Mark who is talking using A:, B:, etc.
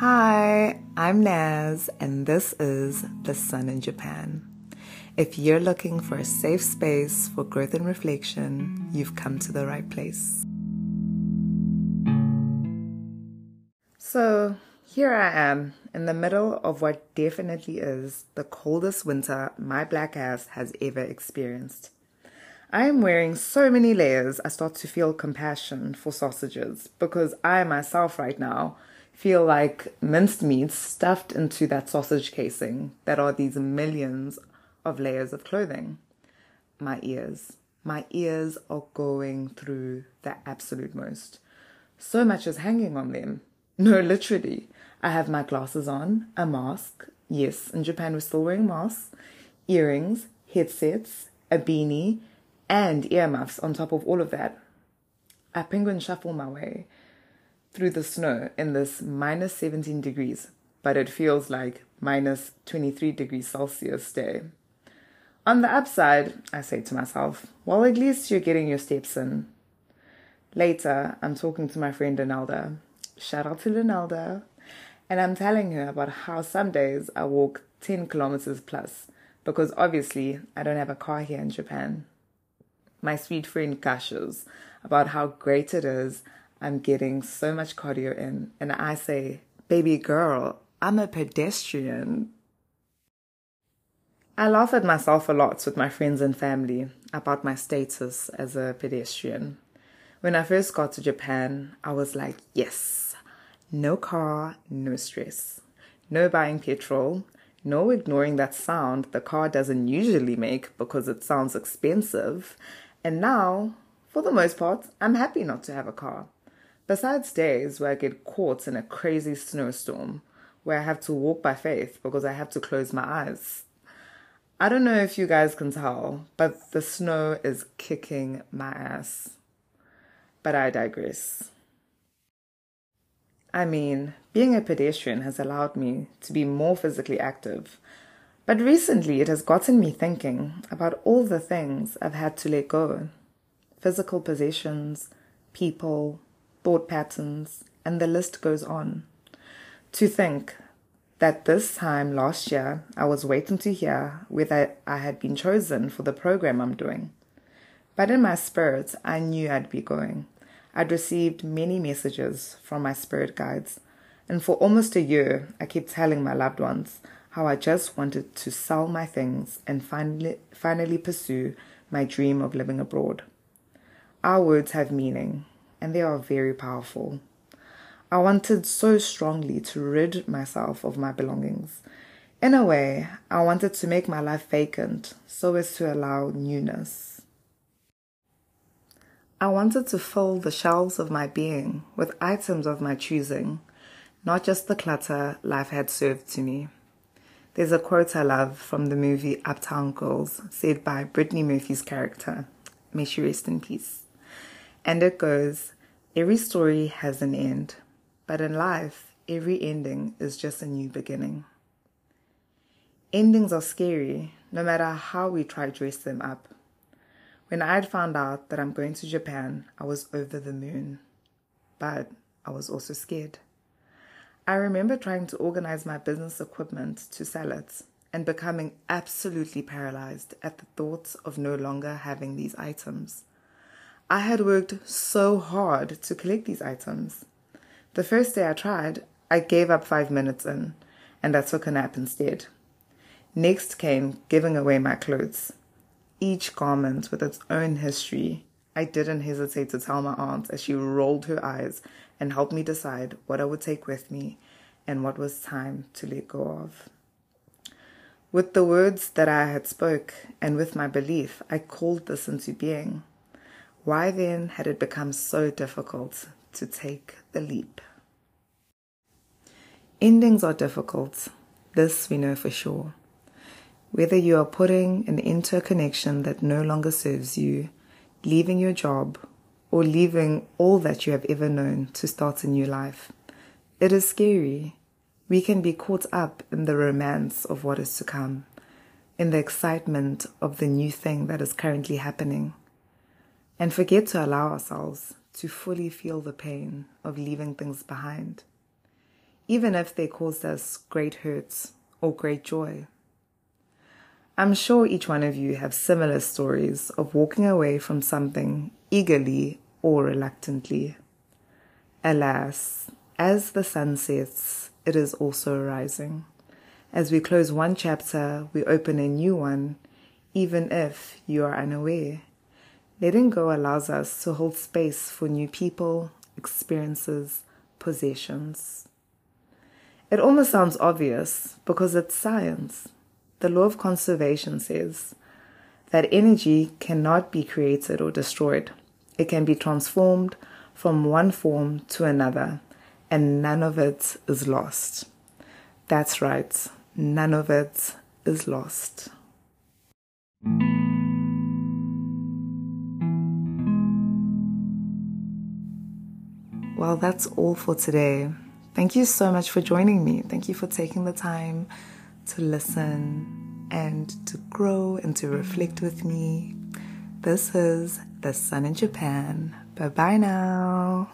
A: Hi, I'm Naz, and this is The Sun in Japan. If you're looking for a safe space for growth and reflection, you've come to the right place. So, here I am in the middle of what definitely is the coldest winter my black ass has ever experienced. I am wearing so many layers, I start to feel compassion for sausages because I myself, right now, feel like minced meat stuffed into that sausage casing that are these millions of layers of clothing. My ears. My ears are going through the absolute most. So much is hanging on them. No, literally. I have my glasses on, a mask. Yes, in Japan we're still wearing masks, earrings, headsets, a beanie, and earmuffs on top of all of that. I penguin shuffle my way through the snow in this minus 17 degrees, but it feels like minus 23 degrees Celsius day. On the upside, I say to myself, well, at least you're getting your steps in. Later, I'm talking to my friend Linelda. Shout out to Linelda. And I'm telling her about how some days I walk 10 kilometers plus because obviously I don't have a car here in Japan my sweet friend gushes about how great it is I'm getting so much cardio in. And I say, baby girl, I'm a pedestrian. I laugh at myself a lot with my friends and family about my status as a pedestrian. When I first got to Japan, I was like, yes, no car, no stress, no buying petrol, no ignoring that sound the car doesn't usually make because it sounds expensive, and now, for the most part, I'm happy not to have a car. Besides days where I get caught in a crazy snowstorm, where I have to walk by faith because I have to close my eyes. I don't know if you guys can tell, but the snow is kicking my ass. But I digress. I mean, being a pedestrian has allowed me to be more physically active but recently it has gotten me thinking about all the things I've had to let go physical possessions, people, thought patterns, and the list goes on. To think that this time last year I was waiting to hear whether I had been chosen for the program I'm doing. But in my spirit, I knew I'd be going. I'd received many messages from my spirit guides, and for almost a year, I kept telling my loved ones how I just wanted to sell my things and finally, finally pursue my dream of living abroad. Our words have meaning, and they are very powerful. I wanted so strongly to rid myself of my belongings. In a way, I wanted to make my life vacant so as to allow newness. I wanted to fill the shelves of my being with items of my choosing, not just the clutter life had served to me. There's a quote I love from the movie Uptown Girls, said by Brittany Murphy's character. May she rest in peace. And it goes Every story has an end, but in life, every ending is just a new beginning. Endings are scary, no matter how we try to dress them up. When I'd found out that I'm going to Japan, I was over the moon. But I was also scared. I remember trying to organize my business equipment to sell it and becoming absolutely paralyzed at the thought of no longer having these items. I had worked so hard to collect these items. The first day I tried, I gave up five minutes in and I took a nap instead. Next came giving away my clothes, each garment with its own history. I didn't hesitate to tell my aunt as she rolled her eyes and helped me decide what I would take with me and what was time to let go of. With the words that I had spoke and with my belief, I called this into being. Why then had it become so difficult to take the leap? Endings are difficult. This we know for sure. Whether you are putting an interconnection that no longer serves you, leaving your job, or leaving all that you have ever known to start a new life. It is scary. We can be caught up in the romance of what is to come, in the excitement of the new thing that is currently happening, and forget to allow ourselves to fully feel the pain of leaving things behind. even if they caused us great hurts or great joy. I'm sure each one of you have similar stories of walking away from something eagerly or reluctantly. Alas, as the sun sets, it is also rising. As we close one chapter, we open a new one, even if you are unaware. Letting go allows us to hold space for new people, experiences, possessions. It almost sounds obvious because it's science. The law of conservation says that energy cannot be created or destroyed. It can be transformed from one form to another, and none of it is lost. That's right, none of it is lost. Well, that's all for today. Thank you so much for joining me. Thank you for taking the time to listen and to grow and to reflect with me. This is The Sun in Japan. Bye bye now.